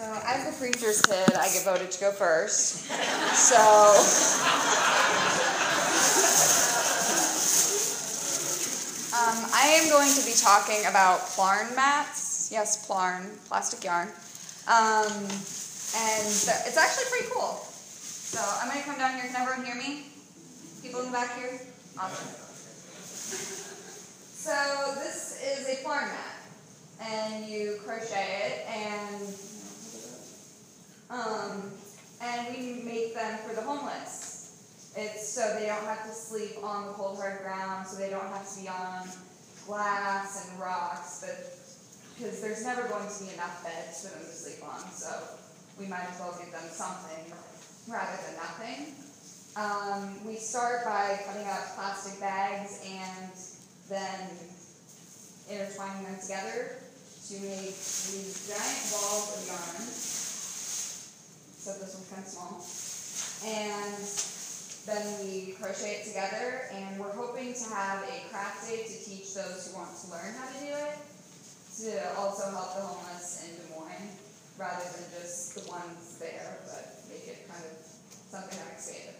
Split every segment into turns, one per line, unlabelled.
So, as the preacher's kid, I get voted to go first. So, um, I am going to be talking about plarn mats. Yes, plarn, plastic yarn. Um, and it's actually pretty cool. So, I'm going to come down here. Can everyone hear me? People in the back here? Awesome. So, this is a plarn mat. And you crochet it and um, and we make them for the homeless. It's so they don't have to sleep on the cold hard ground, so they don't have to be on glass and rocks, but because there's never going to be enough beds for them to sleep on, so we might as well give them something rather than nothing. Um, we start by cutting out plastic bags and then intertwining them together to make these giant balls of yarn so this one's kind of small. And then we crochet it together, and we're hoping to have a craft day to teach those who want to learn how to do it, to also help the homeless in Des Moines, rather than just the ones there, but make it kind of something I'm excited.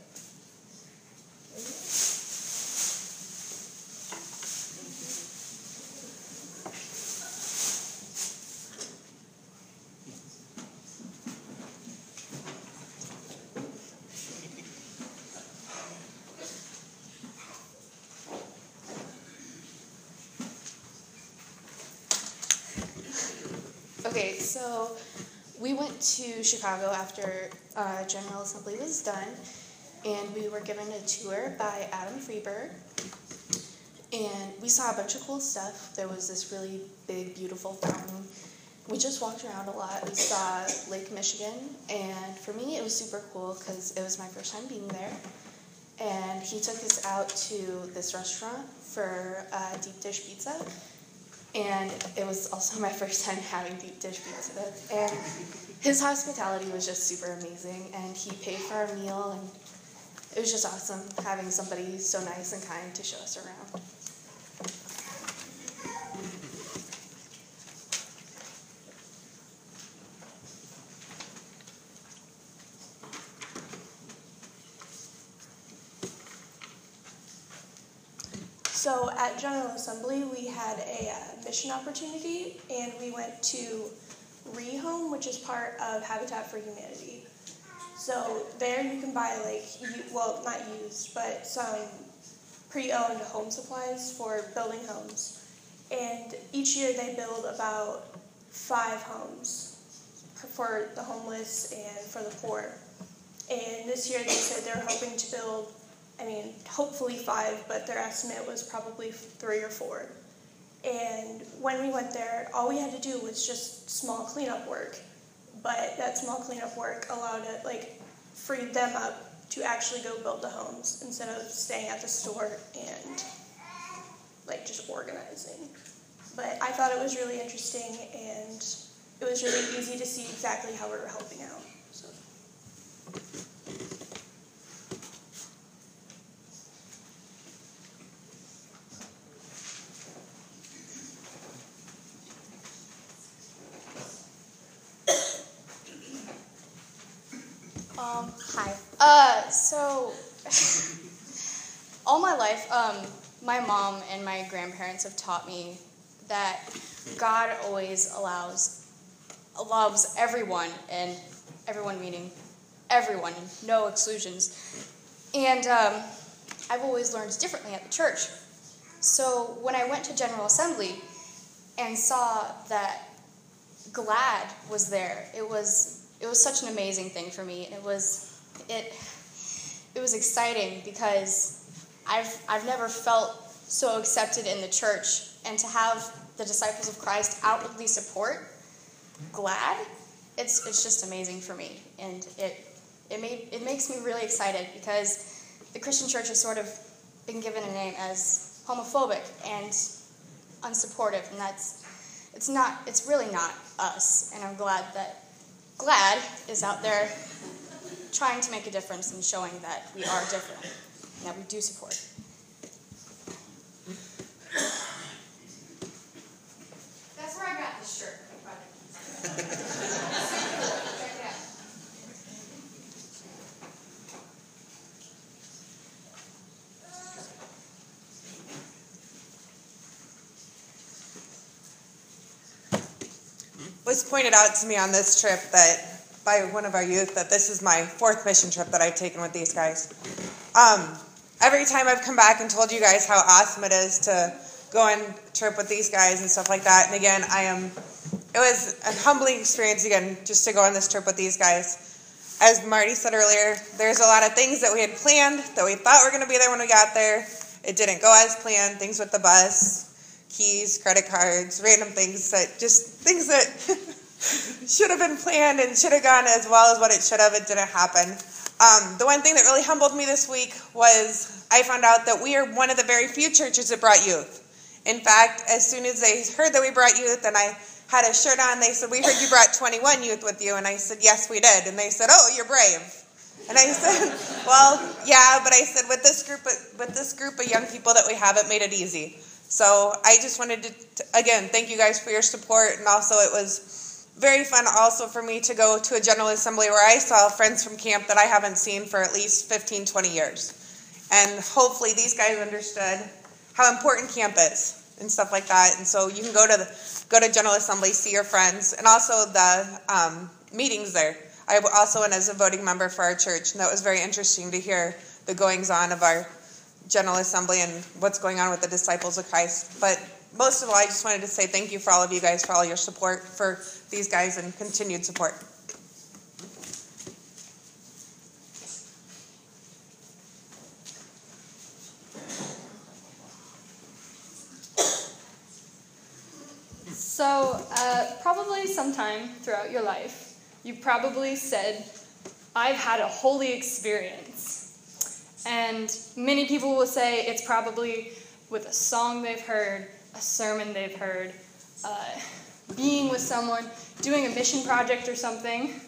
So we went to Chicago after uh, General Assembly was done, and we were given a tour by Adam Freeberg. And we saw a bunch of cool stuff. There was this really big, beautiful fountain. We just walked around a lot. We saw Lake Michigan, and for me, it was super cool because it was my first time being there. And he took us out to this restaurant for uh, deep dish pizza and it was also my first time having deep dish pizza. And his hospitality was just super amazing, and he paid for our meal, and it was just awesome having somebody so nice and kind to show us around. So at General Assembly, we had a uh, mission opportunity, and we went to Rehome, which is part of Habitat for Humanity. So there you can buy like, well, not used, but some pre-owned home supplies for building homes. And each year they build about five homes for the homeless and for the poor. And this year they said they're hoping to build I mean, hopefully five, but their estimate was probably three or four. And when we went there, all we had to do was just small cleanup work. But that small cleanup work allowed it, like, freed them up to actually go build the homes instead of staying at the store and, like, just organizing. But I thought it was really interesting and it was really easy to see exactly how we were helping out. So.
Um, hi. Uh, so, all my life, um, my mom and my grandparents have taught me that God always allows, loves everyone, and everyone meaning everyone, no exclusions. And um, I've always learned differently at the church. So when I went to General Assembly and saw that GLAD was there, it was it was such an amazing thing for me. It was it it was exciting because I've I've never felt so accepted in the church and to have the disciples of Christ outwardly support GLAD it's it's just amazing for me and it it made it makes me really excited because the Christian church has sort of been given a name as homophobic and unsupportive and that's it's not it's really not us and I'm glad that GLAD is out there trying to make a difference and showing that we are different and that we do support.
That's where I got this shirt.
was pointed out to me on this trip that by one of our youth that this is my fourth mission trip that I've taken with these guys. Um, every time I've come back and told you guys how awesome it is to go and trip with these guys and stuff like that. And again, I am. It was a humbling experience again just to go on this trip with these guys. As Marty said earlier, there's a lot of things that we had planned that we thought were going to be there when we got there. It didn't go as planned. Things with the bus, keys, credit cards, random things that just things that should have been planned and should have gone as well as what it should have. It didn't happen. Um, the one thing that really humbled me this week was I found out that we are one of the very few churches that brought youth. In fact, as soon as they heard that we brought youth and I had a shirt on, they said, We heard you brought 21 youth with you. And I said, Yes, we did. And they said, Oh, you're brave. And I said, Well, yeah, but I said, with this group of, with this group of young people that we have, it made it easy. So I just wanted to, again, thank you guys for your support. And also, it was very fun also for me to go to a General Assembly where I saw friends from camp that I haven't seen for at least 15, 20 years. And hopefully, these guys understood how important camp is and stuff like that. And so you can go to the, go to General Assembly, see your friends, and also the um, meetings there. I also went as a voting member for our church, and that was very interesting to hear the goings on of our General Assembly and what's going on with the disciples of Christ. But most of all, I just wanted to say thank you for all of you guys for all your support for these guys and continued support.
So, uh, probably sometime throughout your life, you probably said, I've had a holy experience. And many people will say it's probably with a song they've heard, a sermon they've heard, uh, being with someone, doing a mission project or something.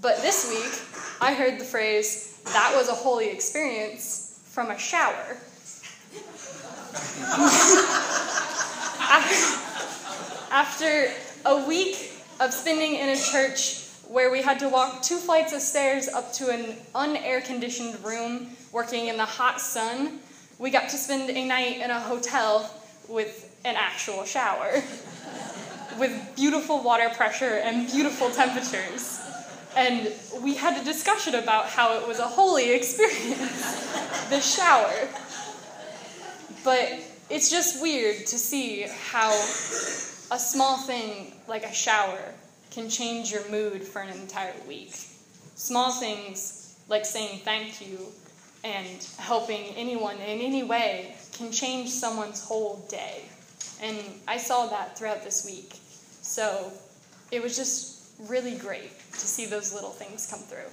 But this week, I heard the phrase, that was a holy experience from a shower. After a week of spending in a church where we had to walk two flights of stairs up to an unair conditioned room working in the hot sun, we got to spend a night in a hotel with an actual shower, with beautiful water pressure and beautiful temperatures. And we had a discussion about how it was a holy experience, the shower. But it's just weird to see how a small thing like a shower can change your mood for an entire week. Small things like saying thank you and helping anyone in any way can change someone's whole day. And I saw that throughout this week. So it was just really great to see those little things come through.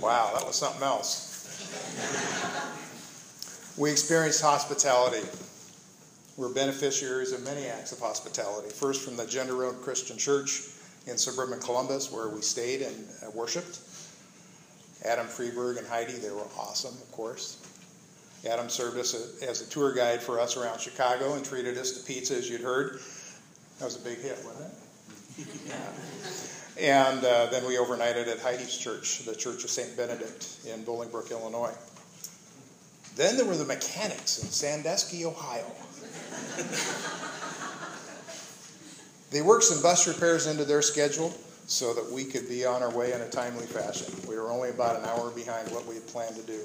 Wow, that was something else. we experienced hospitality. We're beneficiaries of many acts of hospitality. First, from the Gender Road Christian Church in suburban Columbus, where we stayed and uh, worshiped. Adam Freeberg and Heidi, they were awesome, of course. Adam served us as a tour guide for us around Chicago and treated us to pizza, as you'd heard. That was a big hit, wasn't it? yeah. And uh, then we overnighted at Heidi's church, the Church of St. Benedict in Bolingbrook, Illinois. Then there were the mechanics in Sandusky, Ohio. they worked some bus repairs into their schedule so that we could be on our way in a timely fashion. We were only about an hour behind what we had planned to do.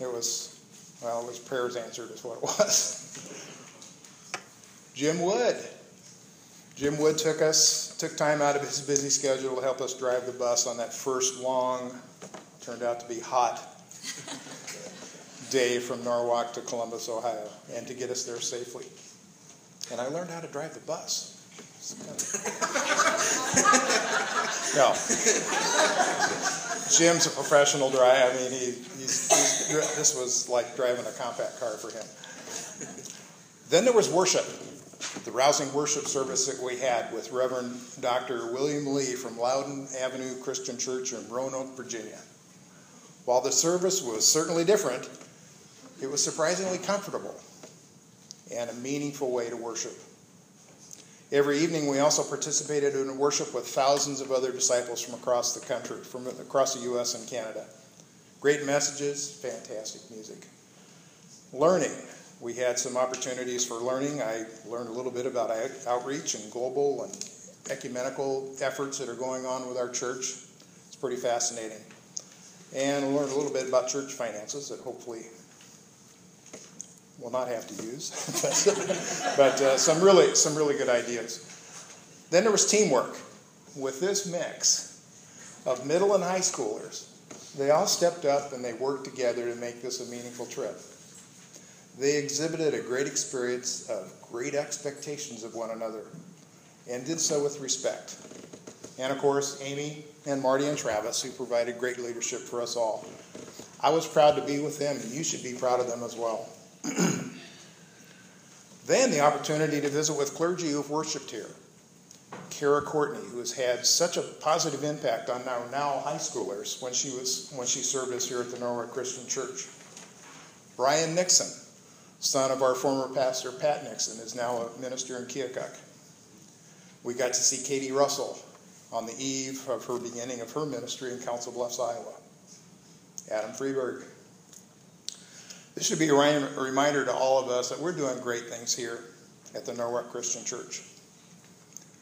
It was, well, it was prayers answered, is what it was. Jim Wood. Jim Wood took us, took time out of his busy schedule to help us drive the bus on that first long, turned out to be hot day from Norwalk to Columbus, Ohio, and to get us there safely. And I learned how to drive the bus. no. Jim's a professional driver. I mean, he, he's, he's, this was like driving a compact car for him. Then there was worship, the rousing worship service that we had with Reverend Dr. William Lee from Loudon Avenue Christian Church in Roanoke, Virginia. While the service was certainly different, It was surprisingly comfortable and a meaningful way to worship. Every evening, we also participated in worship with thousands of other disciples from across the country, from across the U.S. and Canada. Great messages, fantastic music. Learning. We had some opportunities for learning. I learned a little bit about outreach and global and ecumenical efforts that are going on with our church. It's pretty fascinating. And I learned a little bit about church finances that hopefully will not have to use, but uh, some really some really good ideas. Then there was teamwork. With this mix of middle and high schoolers, they all stepped up and they worked together to make this a meaningful trip. They exhibited a great experience of great expectations of one another and did so with respect. And of course, Amy and Marty and Travis, who provided great leadership for us all. I was proud to be with them, and you should be proud of them as well. then the opportunity to visit with clergy who've worshiped here. Kara Courtney, who has had such a positive impact on our now high schoolers when she was when she served us here at the Norwalk Christian Church. Brian Nixon, son of our former pastor Pat Nixon, is now a minister in Keokuk. We got to see Katie Russell on the eve of her beginning of her ministry in Council Bluffs, Iowa. Adam Freeberg, this should be a reminder to all of us that we're doing great things here at the Norwalk Christian Church.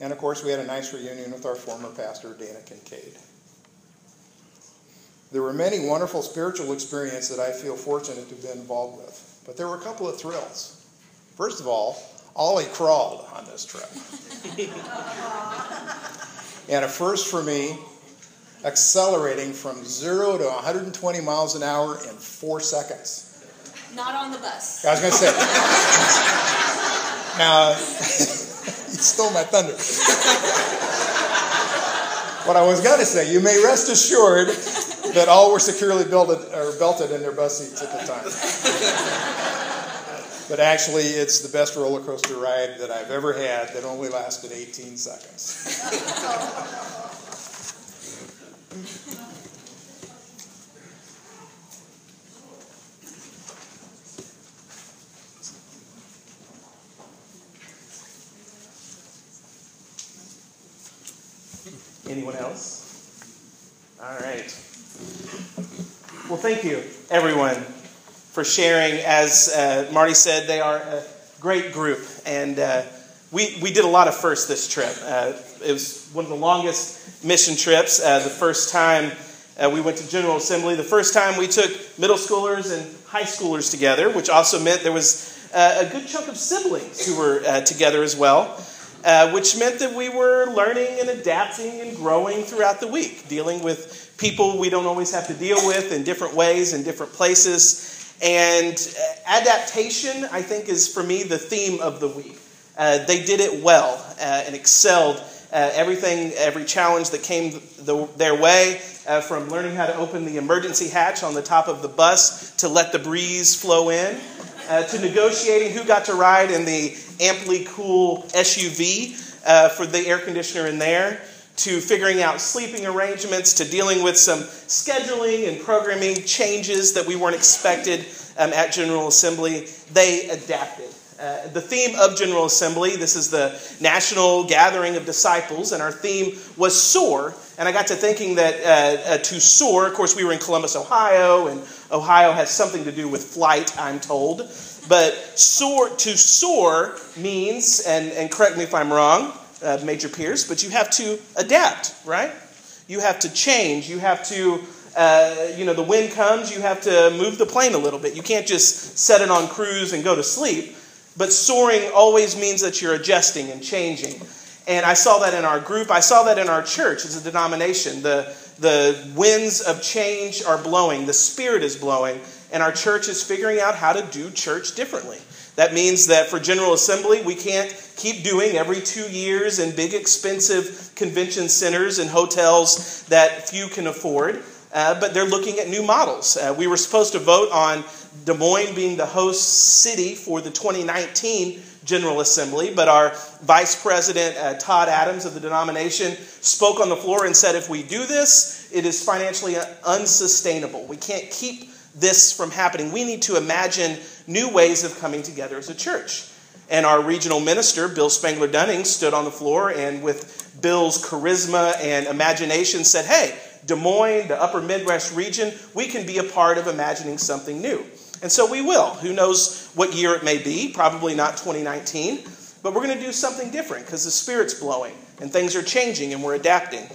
And of course, we had a nice reunion with our former pastor, Dana Kincaid. There were many wonderful spiritual experiences that I feel fortunate to have been involved with, but there were a couple of thrills. First of all, Ollie crawled on this trip. and a first for me, accelerating from zero to 120 miles an hour in four seconds.
Not on the bus.
I was going to say. now, you stole my thunder. what I was going to say, you may rest assured that all were securely belted, or belted in their bus seats at the time. but actually, it's the best roller coaster ride that I've ever had that only lasted 18 seconds.
Anyone else? All right. Well, thank you, everyone, for sharing. As uh, Marty said, they are a great group, and uh, we, we did a lot of firsts this trip. Uh, it was one of the longest mission trips. Uh, the first time uh, we went to General Assembly, the first time we took middle schoolers and high schoolers together, which also meant there was uh, a good chunk of siblings who were together as well uh, which meant that we were learning and adapting and growing throughout the week, dealing with people we don't always have to deal with in different ways in different places. And uh, adaptation, I think, is for me the theme of the week. Uh, they did it well uh, and excelled. Uh, everything, every challenge that came the, their way, from learning how to open the emergency hatch on the top of the bus to let the breeze flow in, uh, to negotiating who got to ride in the amply cool SUV uh, for the air conditioner in there, to figuring out sleeping arrangements, to dealing with some scheduling and programming changes that we weren't expected um, at General Assembly. They adapted. Uh, the theme of General Assembly, this is the national gathering of disciples, and our theme was soar. And I got to thinking that uh, uh, to soar, of course, we were in Columbus, Ohio, and Ohio has something to do with flight, I'm told. But soar, to soar means, and, and correct me if I'm wrong, uh, Major Pierce, but you have to adapt, right? You have to change. You have to, uh, you know, the wind comes, you have to move the plane a little bit. You can't just set it on cruise and go to sleep. But soaring always means that you're adjusting and changing. And I saw that in our group. I saw that in our church as a denomination. The, the winds of change are blowing, the Spirit is blowing, and our church is figuring out how to do church differently. That means that for General Assembly, we can't keep doing every two years in big, expensive convention centers and hotels that few can afford. Uh, but they're looking at new models. Uh, we were supposed to vote on Des Moines being the host city for the 2019 General Assembly, but our Vice President, uh, Todd Adams of the denomination, spoke on the floor and said if we do this, it is financially unsustainable. We can't keep this from happening. We need to imagine new ways of coming together as a church. And our regional minister, Bill Spangler Dunning, stood on the floor and, with Bill's charisma and imagination, said, Hey, Des Moines, the upper Midwest region, we can be a part of imagining something new. And so we will. Who knows what year it may be? Probably not 2019. But we're going to do something different because the Spirit's blowing and things are changing and we're adapting.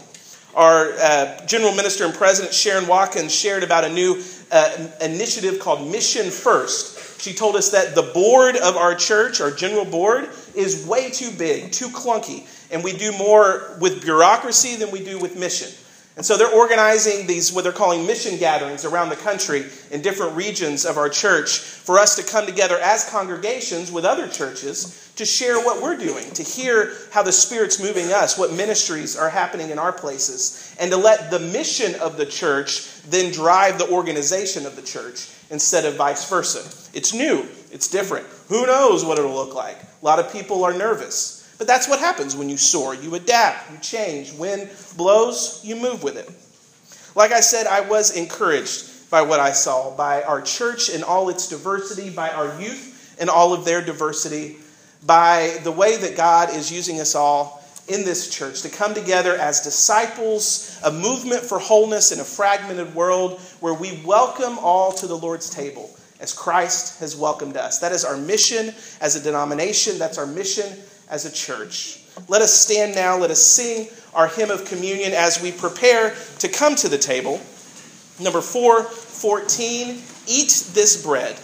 Our uh, General Minister and President Sharon Watkins shared about a new uh, initiative called Mission First. She told us that the board of our church, our general board, is way too big, too clunky, and we do more with bureaucracy than we do with mission. And so they're organizing these, what they're calling mission gatherings around the country in different regions of our church for us to come together as congregations with other churches to share what we're doing, to hear how the Spirit's moving us, what ministries are happening in our places, and to let the mission of the church then drive the organization of the church instead of vice versa. It's new, it's different. Who knows what it'll look like? A lot of people are nervous. But that's what happens when you soar. You adapt, you change. Wind blows, you move with it. Like I said, I was encouraged by what I saw, by our church and all its diversity, by our youth and all of their diversity, by the way that God is using us all in this church to come together as disciples, a movement for wholeness in a fragmented world where we welcome all to the Lord's table as Christ has welcomed us. That is our mission as a denomination, that's our mission as a church. Let us stand now. Let us sing our hymn of communion as we prepare to come to the table. Number 414 Eat this bread.